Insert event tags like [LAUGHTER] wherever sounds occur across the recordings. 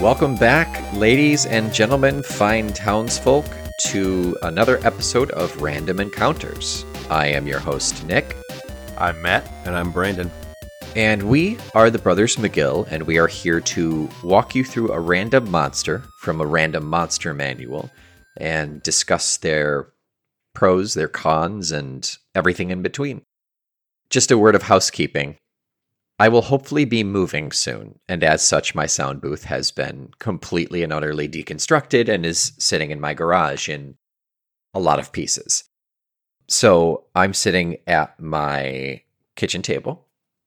Welcome back, ladies and gentlemen, fine townsfolk, to another episode of Random Encounters. I am your host, Nick, I'm Matt. And I'm Brandon. and we are the Brothers McGill, and we are here to walk you through a random monster from a random monster manual and discuss their pros, their cons, and everything in between. Just a word of housekeeping. I will hopefully be moving soon, and as such, my sound booth has been completely and utterly deconstructed and is sitting in my garage in a lot of pieces. So I'm sitting at my kitchen table.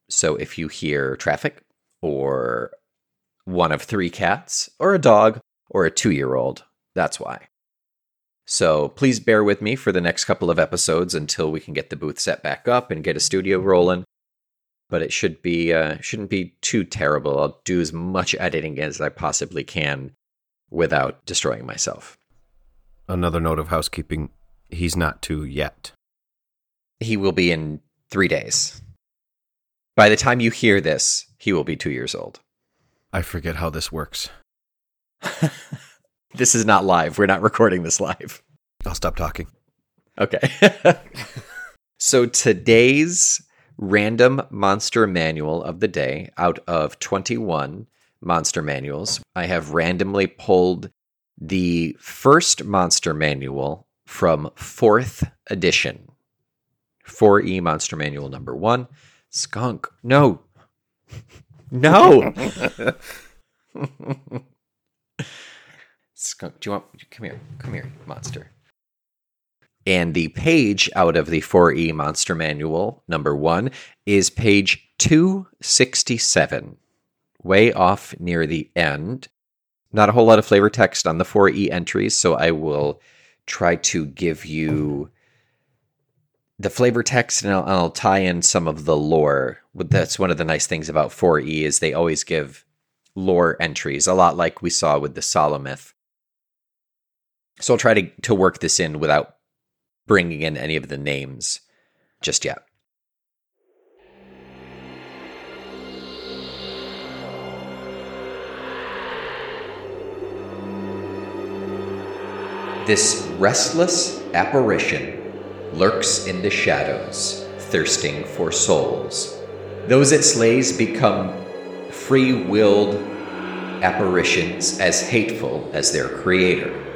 So if you hear traffic or one of three cats or a dog or a two year old, that's why. So please bear with me for the next couple of episodes until we can get the booth set back up and get a studio rolling. But it should be uh, shouldn't be too terrible. I'll do as much editing as I possibly can without destroying myself. Another note of housekeeping he's not two yet. He will be in three days. By the time you hear this, he will be two years old. I forget how this works. [LAUGHS] This is not live. We're not recording this live. I'll stop talking. Okay. [LAUGHS] so today's random monster manual of the day out of 21 monster manuals, I have randomly pulled the first monster manual from fourth edition. 4E monster manual number one. Skunk. No. [LAUGHS] No. [LAUGHS] Skunk. Do you want come here? Come here, monster. And the page out of the 4E Monster Manual, number one, is page 267, way off near the end. Not a whole lot of flavor text on the 4E entries, so I will try to give you the flavor text and I'll, I'll tie in some of the lore. That's one of the nice things about 4E is they always give lore entries, a lot like we saw with the Solomyth. So I'll try to, to work this in without bringing in any of the names just yet. This restless apparition lurks in the shadows, thirsting for souls. Those it slays become free willed apparitions as hateful as their creator.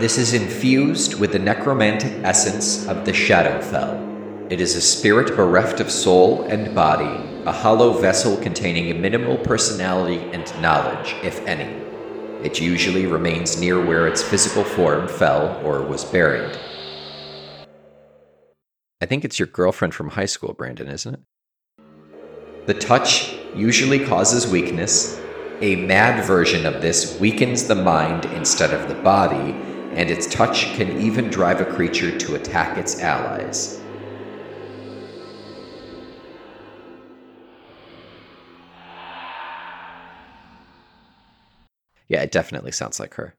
This is infused with the necromantic essence of the Shadowfell. It is a spirit bereft of soul and body, a hollow vessel containing a minimal personality and knowledge, if any. It usually remains near where its physical form fell or was buried. I think it's your girlfriend from high school, Brandon, isn't it? The touch usually causes weakness. A mad version of this weakens the mind instead of the body, and its touch can even drive a creature to attack its allies. Yeah, it definitely sounds like her.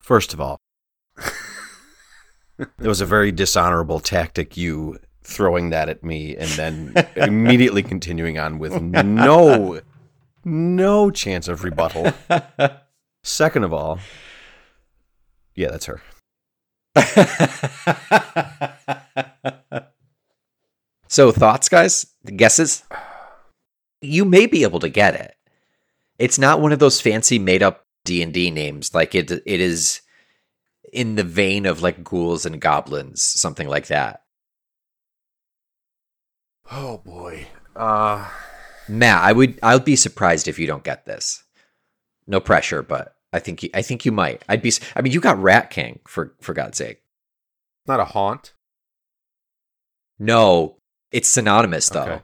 First of all, it was a very dishonorable tactic, you throwing that at me and then immediately continuing on with no, no chance of rebuttal. [LAUGHS] Second of all, yeah, that's her. [LAUGHS] so thoughts guys? Guesses? You may be able to get it. It's not one of those fancy made up d&d names. Like it it is in the vein of like ghouls and goblins something like that. Oh boy. Uh. Matt i would I would be surprised if you don't get this. No pressure but i think you, i think you might i'd be I mean you got rat king for for god's sake not a haunt. no it's synonymous though Okay.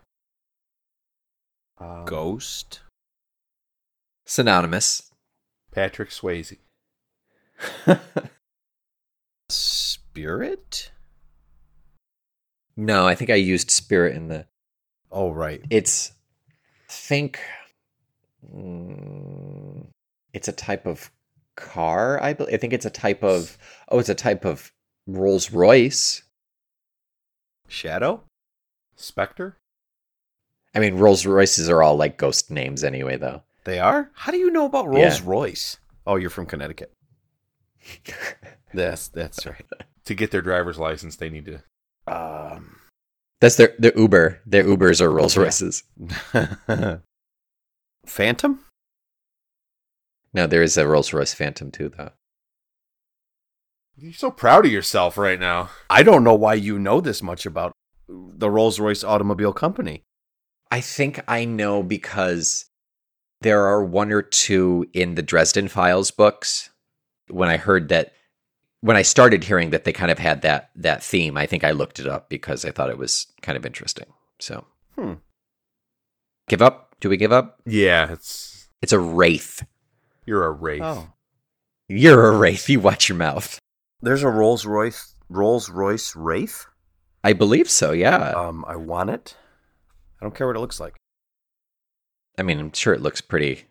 Um, Ghost? synonymous Patrick Swayze. Spirit? no i think i used spirit in the Oh, right. it's think mm, it's a type of car i believe i think it's a type of oh it's a type of Rolls Royce. Shadow? Spectre? I mean, Rolls Royces are all like ghost names anyway, though. They are? How do you know about Yeah. Rolls Royce? Oh, you're from Connecticut. [LAUGHS] That's that's right. To get their driver's license, they need to. Um, That's their their Uber. Their Ubers are Rolls Yeah. Royces. [LAUGHS] Phantom? No, there is a Rolls Royce Phantom too, though. You're so proud of yourself right now. I don't know why you know this much about the Rolls Royce Automobile Company. I think I know because there are one or two in the Dresden Files books. When I heard that, when I started hearing that they kind of had that that theme, I think I looked it up because I thought it was kind of interesting. So, Hmm. give up? Do we give up? Yeah, it's It's a wraith. You're a wraith. Oh. You're a wraith. You watch your mouth. There's a Rolls Royce Rolls Royce Wraith. I believe so. Yeah. Um, I want it. I don't care what it looks like. I mean, I'm sure it looks pretty,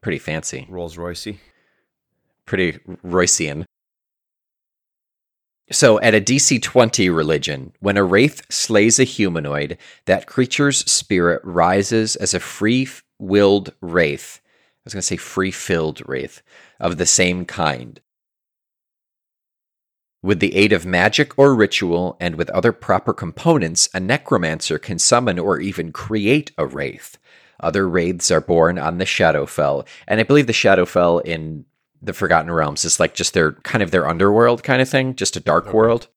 pretty fancy, Rolls Roycey. pretty Roycean. So, at a DC 20 religion, when a wraith slays a humanoid, that creature's spirit rises as a free willed wraith. I was going to say free filled wraith of the same kind. With the aid of magic or ritual and with other proper components, a necromancer can summon or even create a wraith. Other wraiths are born on the Shadowfell, and I believe the Shadowfell in the Forgotten Realms is like just their kind of their underworld kind of thing, just a dark Okay. world.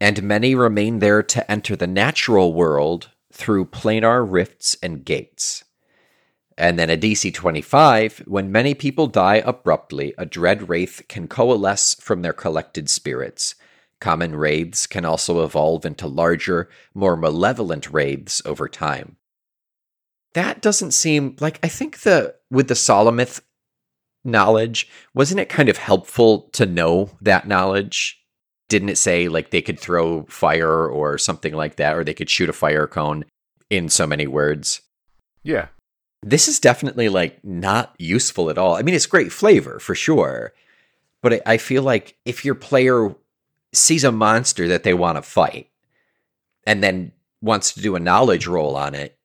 And many remain there to enter the natural world through planar rifts and gates. And then a DC 25, when many people die abruptly, a dread wraith can coalesce from their collected spirits. Common wraiths can also evolve into larger, more malevolent wraiths over time. That doesn't seem like I think the with the Solomith knowledge, wasn't it kind of helpful to know that knowledge? Didn't it say like they could throw fire or something like that, or they could shoot a fire cone in so many words? Yeah. This is definitely like not useful at all. I mean, it's great flavor for sure, but I, I feel like if your player sees a monster that they want to fight and then wants to do a knowledge roll on it,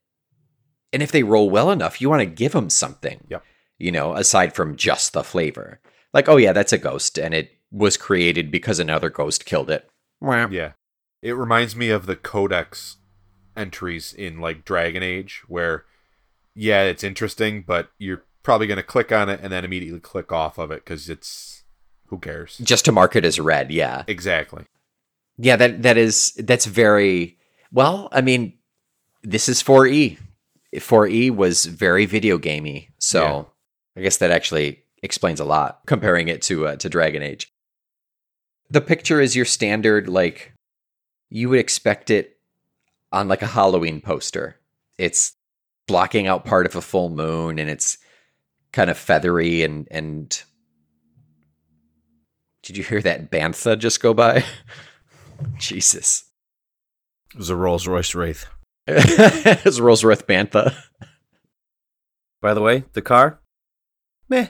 and if they roll well enough, you want to give them something, Yep. you know, aside from just the flavor. Like, oh, yeah, that's a ghost and it was created because another ghost killed it. Wah. Yeah. It reminds me of the codex entries in like Dragon Age where yeah, it's interesting, but you're probably going to click on it and then immediately click off of it cuz it's who cares. Just to mark it as red, yeah. Exactly. Yeah, that that is that's very well. I mean, this is 4E. 4E was very video gamey, so Yeah. I guess that actually explains a lot [LAUGHS] comparing it to uh, to Dragon Age. The picture is your standard like you would expect it on like a Halloween poster. It's blocking out part of a full moon and it's kind of feathery and and did you hear that bantha just go by? [LAUGHS] Jesus. It was a Rolls Royce Wraith. [LAUGHS] it's Rolls Royce Bantha. By the way, the car, meh.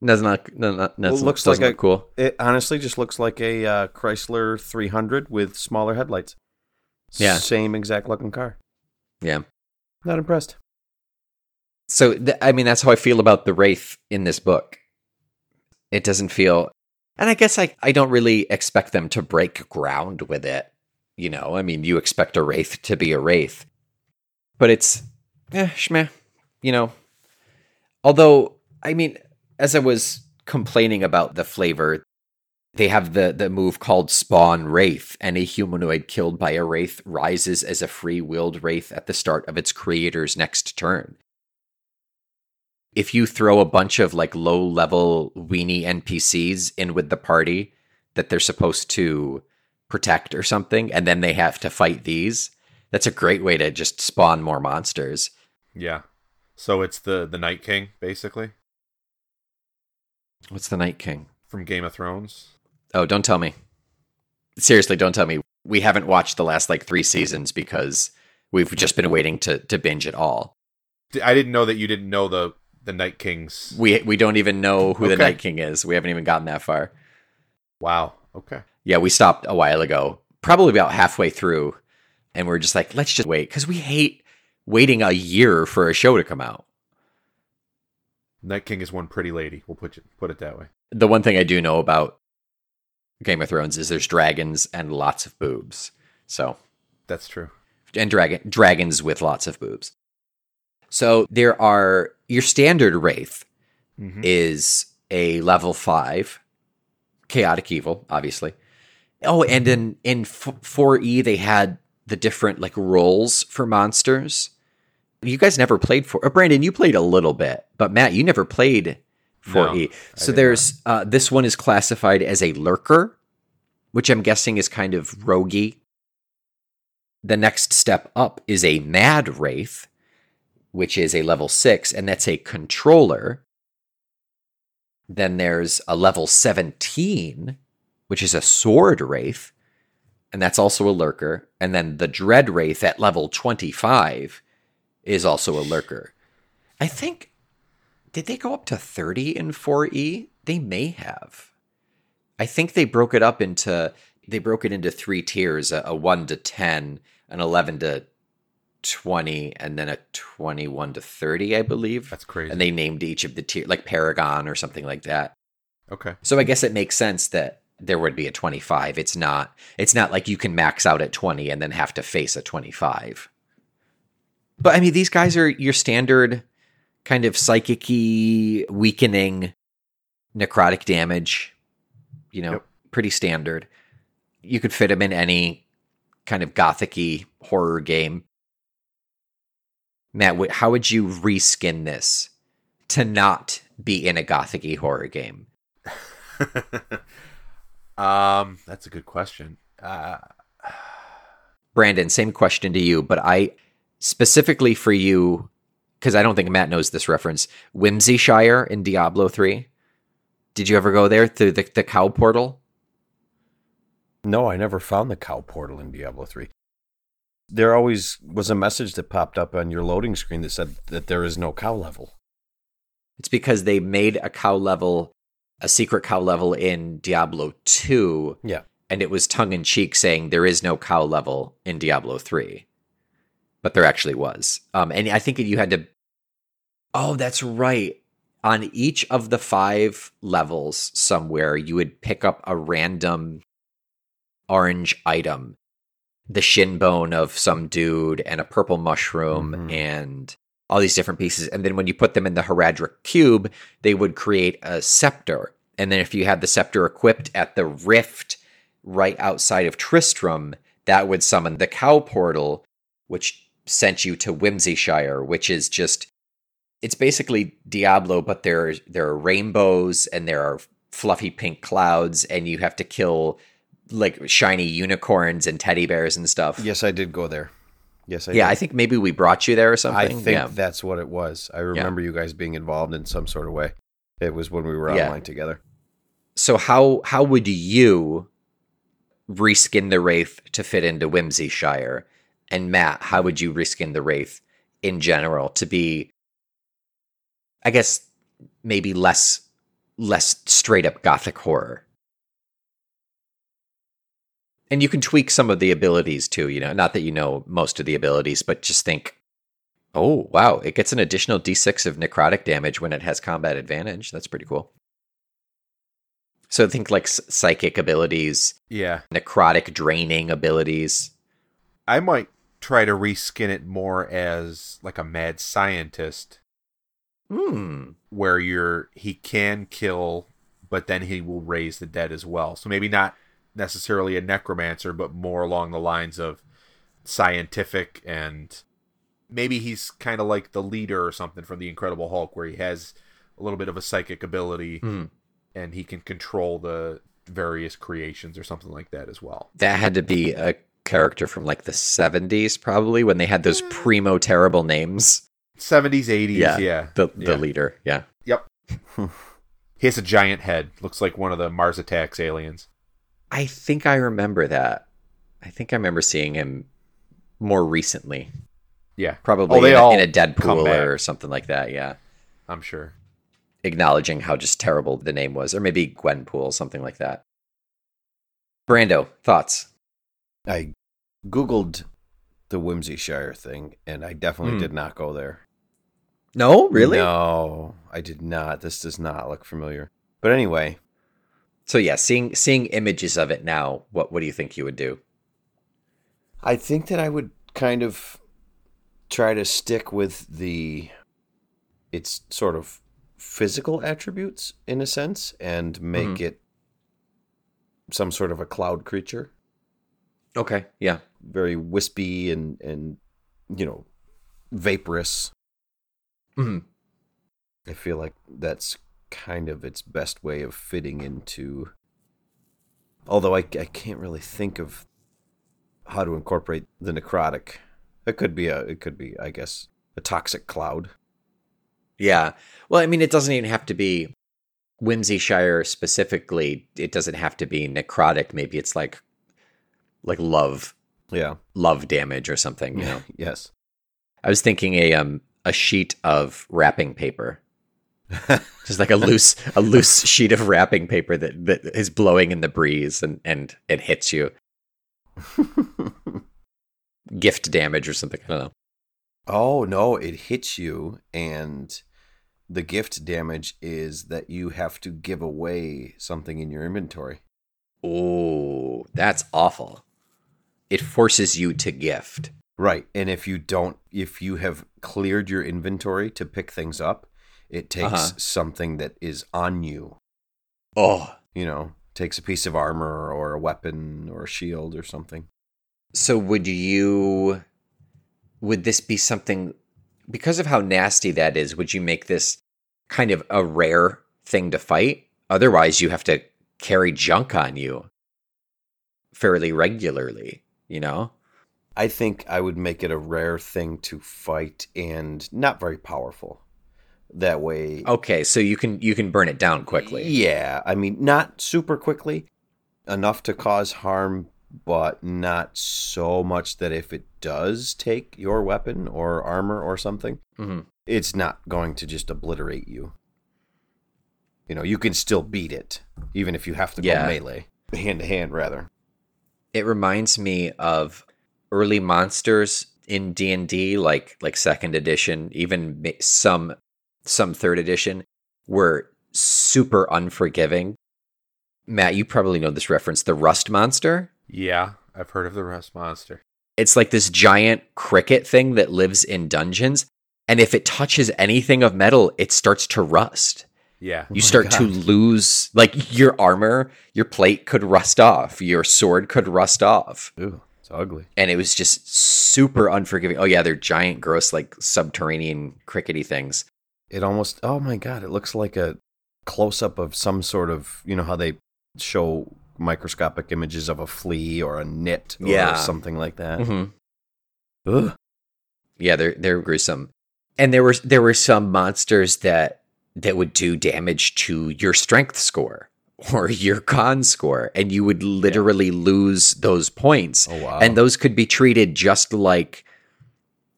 That's not, no, not, Well, that's, looks doesn't like look a- cool. It honestly just looks like a uh, Chrysler 300 with smaller headlights. Yeah. Same exact looking car. Yeah. Not impressed. So, th- I mean, that's how I feel about the Wraith in this book. It doesn't feel, and I guess I, I don't really expect them to break ground with it. You know, I mean, you expect a Wraith to be a Wraith, but it's, eh, shmeh, you know. Although, I mean, as I was complaining about the flavor, they have the, the move called Spawn Wraith, and a humanoid killed by a Wraith rises as a free willed Wraith at the start of its creator's next turn if you throw a bunch of like low level weenie NPCs in with the party that they're supposed to protect or something, and then they have to fight these, that's a great way to just spawn more monsters. Yeah. So it's the the Night King basically What's the Night King? from Game of Thrones. Oh, don't tell me. Seriously, don't tell me. We haven't watched the last like three seasons because we've just been waiting to to binge it all. I didn't know that you didn't know the the Night King's. We we don't even know who the Night King is. We haven't even gotten that far. Wow. Okay. Yeah, we stopped a while ago, probably about halfway through, and we're just like, let's just wait because we hate waiting a year for a show to come out. Night King is one pretty lady. We'll put you, put it that way. The one thing I do know about Game of Thrones is there's dragons and lots of boobs. So, That's true. and dragon dragons with lots of boobs. So there are your standard wraith Mhm. is a level five chaotic evil, obviously. Oh, and in in four E they had the different like roles for monsters. You guys never played for. Uh, Brandon, you played a little bit, but Matt, you never played four E. So there's uh, this one is classified as a lurker, which I'm guessing is kind of roguey. The next step up is a mad wraith, which is a level six, and that's a controller. Then there's a level 17, which is a sword wraith, and that's also a lurker. And then the dread wraith at level 25 is also a lurker. I think did they go up to 30 in 4E? They may have. I think they broke it up into they broke it into three tiers, a, a 1 to 10, an 11 to 20 and then a 21 to 30 i believe That's crazy. and they named each of the tier like paragon or something like that okay. so i guess it makes sense that there would be a 25 it's not it's not like you can max out at 20 and then have to face a 25 but i mean these guys are your standard kind of psychic weakening necrotic damage you know Yep. pretty standard you could fit them in any kind of gothic horror game Matt, how would you reskin this to not be in a gothic horror game? [LAUGHS] um, that's a good question. Uh, [SIGHS] Brandon, same question to you, but I specifically for you because I don't think Matt knows this reference. Whimsyshire in Diablo 3. Did you ever go there through the, the cow portal? No, I never found the cow portal in Diablo 3. There always was a message that popped up on your loading screen that said that there is no cow level. It's because they made a cow level, a secret cow level in Diablo 2, Yeah. and it was tongue in cheek saying there is no cow level in Diablo 3. But there actually was. Um, and I think you had to. Oh, that's right. On each of the five levels, somewhere, you would pick up a random orange item the shin bone of some dude and a purple mushroom Mhm. and all these different pieces. And then when you put them in the Horadric cube, they would create a scepter. And then if you had the scepter equipped at the rift right outside of Tristram, that would summon the cow portal, which sent you to Whimsyshire, which is just it's basically Diablo, but there there are rainbows and there are fluffy pink clouds, and you have to kill like shiny unicorns and teddy bears and stuff. Yes, I did go there. Yes, I yeah, did. I think maybe we brought you there or something. I think yeah. that's what it was. I remember you guys being involved in some sort of way. It was when we were Yeah. online together. So how how would you reskin the wraith to fit into Whimsyshire? And Matt, how would you reskin the wraith in general to be I guess maybe less less straight up gothic horror? And you can tweak some of the abilities too, you know, not that you know most of the abilities, but just think Oh, wow, it gets an additional d6 of necrotic damage when it has combat advantage. That's pretty cool. So think like psychic abilities, yeah. necrotic draining abilities. I might try to reskin it more as like a mad scientist Hmm. where you're he can kill but then he will raise the dead as well. So maybe not necessarily a necromancer but more along the lines of scientific and maybe he's kind of like the leader or something from the Incredible Hulk where he has a little bit of a psychic ability Hmm. and he can control the various creations or something like that as well. That had to be a character from like the 70s, probably, when they had those primo terrible names. 70s, 80s, Yeah, yeah. The, the Yeah. leader. Yeah. Yep. he has a giant head. Looks like one of the Mars Attacks aliens. I think I remember that. I think I remember seeing him more recently. Yeah, Probably Oh, they in, a, all in a Deadpool or something like that. Yeah. I'm sure. Acknowledging how just terrible the name was. Or maybe Gwenpool, something like that. Brando, thoughts? I googled the Whimsyshire thing, and I definitely Hmm. did not go there. No, really? No, I did not. This does not look familiar. But anyway, So yeah, seeing seeing images of it now, what what do you think you would do? I think that I would kind of try to stick with the its sort of physical attributes in a sense and make Mhm. it some sort of a cloud creature, Okay, yeah. Very wispy and and you know vaporous. hmm I feel like that's kind of its best way of fitting into. Although I, I can't really think of how to incorporate the necrotic. It could be a it could be I guess a toxic cloud. Yeah. Well, I mean, it doesn't even have to be Whimsyshire specifically. It doesn't have to be necrotic. Maybe it's like like love Yeah. love damage or something. You know. [LAUGHS] yes. I was thinking a um a sheet of wrapping paper, just like a loose a loose [LAUGHS] sheet of wrapping paper that that is blowing in the breeze and and it hits you. [LAUGHS] Gift damage or something. I don't know. oh no! It hits you, and the gift damage is that you have to give away something in your inventory. Oh, that's awful. It forces you to gift. Right. And if you don't, if you have cleared your inventory to pick things up, it takes Uh-huh. something that is on you. Oh, You know, takes a piece of armor or a weapon or a shield or something. So would you would this be something because of how nasty that is, would you make this kind of a rare thing to fight? Otherwise you have to carry junk on you fairly regularly, you know? I think I would make it a rare thing to fight and not very powerful. That way. Okay, so you can you can burn it down quickly. Yeah. I mean, not super quickly, enough to cause harm, but not so much that if it does take your weapon or armor or something, hmm it's not going to just obliterate you. You know, you can still beat it, even if you have to go melee, hand to hand, rather. It reminds me of early monsters in D&D like like second edition, even some some third edition were super unforgiving. Matt, you probably know this reference, the rust monster. Yeah, I've heard of the rust monster. It's like this giant cricket thing that lives in dungeons and if it touches anything of metal, it starts to rust. Yeah. You my start to lose like your armor, your plate could rust off, your sword could rust off. Ooh, it's ugly. and it was just super unforgiving. Oh yeah, they're giant, gross, like subterranean crickety things. It almost, oh my God, it looks like a close up of some sort of, you know, how they show microscopic images of a flea or a nit or Yeah. something like that. Mm-hmm. Ugh. Yeah, they're they're gruesome. And there were there were some monsters that that would do damage to your strength score or your con score, and you would literally lose those points. Oh, wow. And those could be treated just like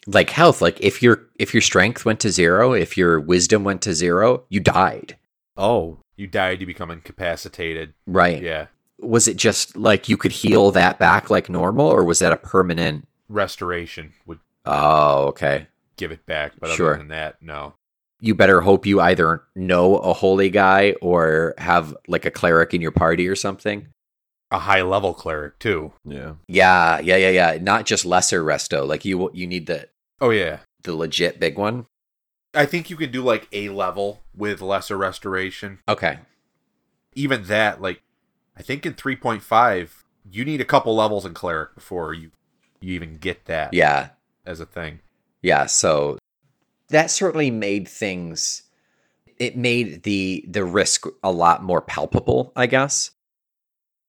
like health. Like if your if your strength went to zero, if your wisdom went to zero, you died. oh, You died, you become incapacitated. Right. Yeah. was it just like you could heal that back like normal or was that a permanent Restoration would oh okay give it back, but Sure. other than that, no. You better hope you either know a holy guy or have like a cleric in your party or something A high level cleric too. yeah. yeah yeah yeah yeah not just lesser resto like you you need the Oh yeah. the legit big one I think you can do like a level with lesser restoration. okay Even that, like I think in three point five, you need a couple levels in cleric before you you even get that yeah as a thing. yeah so that certainly made things it made the the risk a lot more palpable i guess.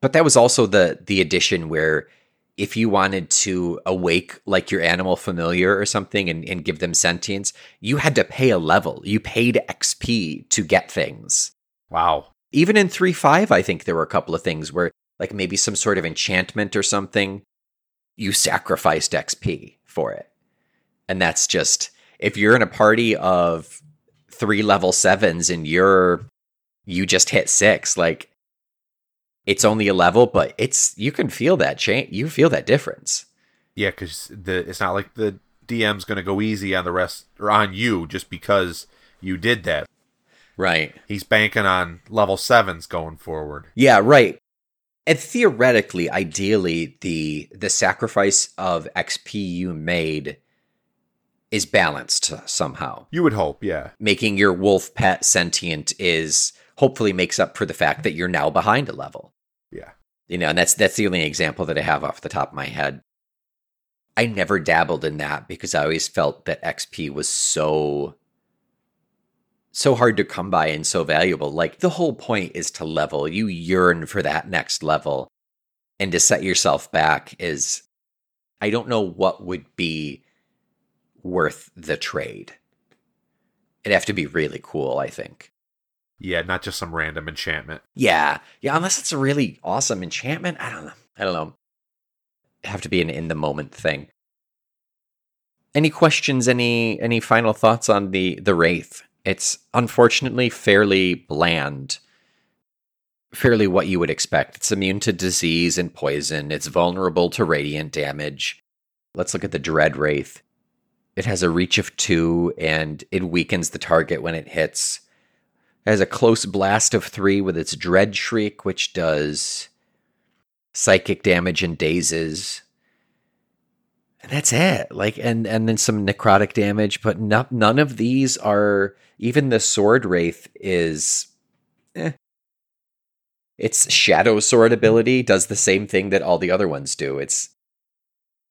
But that was also the the addition where if you wanted to awake like your animal familiar or something and, and give them sentience you had to pay a level. You paid xp to get things. Wow. even in 3.5 i think there were a couple of things where like maybe some sort of enchantment or something you sacrificed xp for it. And that's just if you're in a party of three level sevens and you're you just hit six like it's only a level, but it's you can feel that change. You feel that difference. Yeah, because the it's not like the DM's going to go easy on the rest or on you just because you did that. Right. He's banking on level sevens going forward. Yeah, right. And theoretically, ideally, the the sacrifice of XP you made is balanced somehow. You would hope, yeah. Making your wolf pet sentient is hopefully makes up for the fact that you're now behind a level. Yeah. You know, and that's that's the only example that I have off the top of my head. I never dabbled in that because I always felt that XP was so so hard to come by and so valuable. Like the whole point is to level. You yearn for that next level. And to set yourself back is I don't know what would be worth the trade. It'd have to be really cool, I think. Yeah, not just some random enchantment. Yeah. Yeah, unless it's a really awesome enchantment. I don't know. I don't know. It'd have to be an in the moment thing. Any questions, any any final thoughts on the the Wraith? It's unfortunately fairly bland. Fairly what you would expect. It's immune to disease and poison. It's vulnerable to radiant damage. Let's look at the Dread Wraith. It has a reach of two and it weakens the target when it hits. It has a close blast of three with its Dread Shriek, which does psychic damage and dazes. And that's it. Like and and then some necrotic damage, but no, none of these are even the sword wraith is eh. its shadow sword ability does the same thing that all the other ones do. It's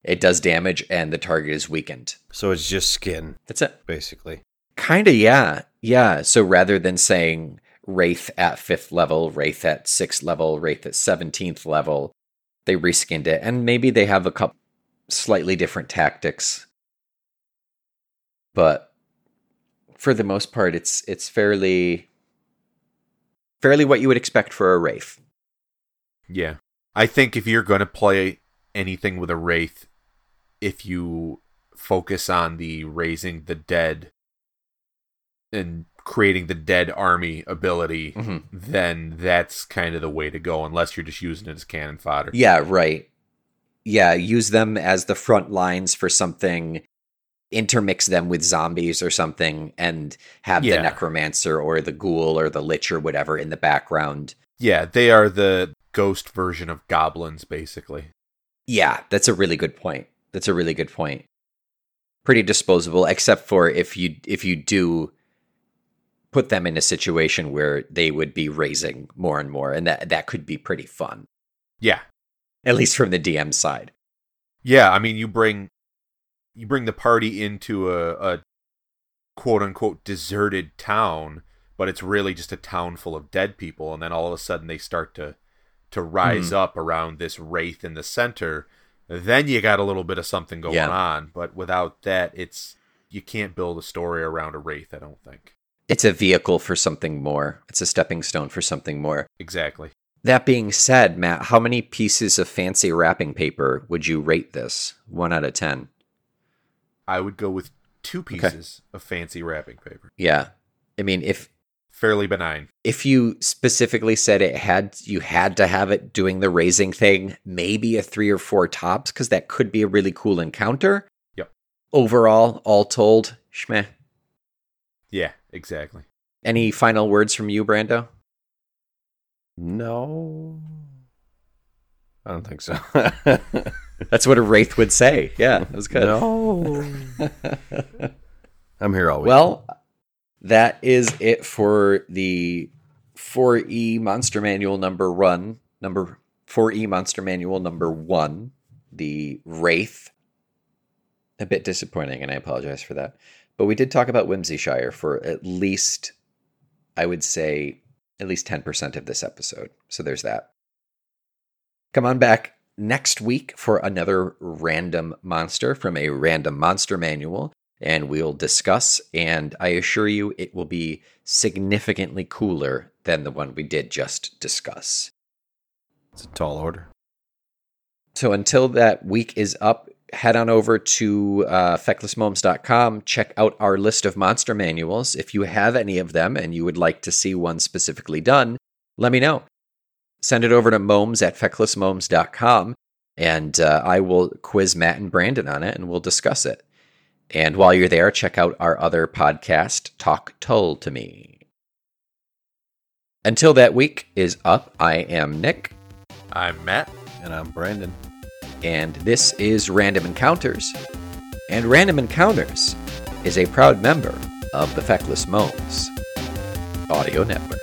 it does damage and the target is weakened. So it's just skin, That's it. basically. Kinda, yeah. Yeah. So rather than saying Wraith at fifth level, Wraith at sixth level, Wraith at seventeenth level, they reskinned it. And maybe they have a couple slightly different tactics. But for the most part, it's it's fairly fairly what you would expect for a Wraith. Yeah. I think if you're going to play anything with a Wraith, if you focus on the raising the dead and creating the dead army ability, Mhm. then that's kind of the way to go, unless you're just using it as cannon fodder. Yeah, right. Yeah, use them as the front lines for something, intermix them with zombies or something, and have Yeah. the necromancer or the ghoul or the lich or whatever in the background. Yeah, they are the ghost version of goblins, basically. Yeah, that's a really good point. That's a really good point. Pretty disposable, except for if you if you do put them in a situation where they would be raising more and more, and that that could be pretty fun, Yeah. at least from the DM side. Yeah, I mean you bring you bring the party into a, a quote unquote deserted town, but it's really just a town full of dead people, and then all of a sudden they start to to rise hmm. up around this wraith in the center. Then you got a little bit of something going Yeah. on, but without that, it's you can't build a story around a wraith. I don't think It's a vehicle for something more. It's a stepping stone for something more. exactly. That being said, Matt, how many pieces of fancy wrapping paper would you rate this? One out of ten. I would go with two pieces of fancy wrapping paper. Yeah. I mean, if Fairly benign. if you specifically said it had you had to have it doing the raising thing, maybe a three or four tops, because that could be a really cool encounter. Yep. Overall, all told, schmeh. Yeah, exactly. Any final words from you, Brando? No. I don't think so. [LAUGHS] That's what a wraith would say. Yeah, that was good. no. [LAUGHS] I'm here all week. Well, that is it for the 4E Monster Manual number one, number 4E Monster Manual number one, the Wraith. A bit disappointing, and I apologize for that. But we did talk about Whimsyshire for at least, I would say, at least 10% of this episode. So there's that. Come on back next week for another random monster from a random monster manual and we'll discuss. And I assure you, it will be significantly cooler than the one we did just discuss. it's a tall order. So until that week is up, head on over to uh, fecklessmomes.com. Check out our list of monster manuals. If you have any of them and you would like to see one specifically done, let me know. send it over to momes at fecklessmomes.com and uh, I will quiz Matt and Brandon on it and we'll discuss it. And while you're there, check out our other podcast, Talk Told to Me. Until that week is up, I am Nick, I'm Matt. And I'm Brandon. and this is Random Encounters. And Random Encounters is a proud member of the Feckless Moans Audio Network.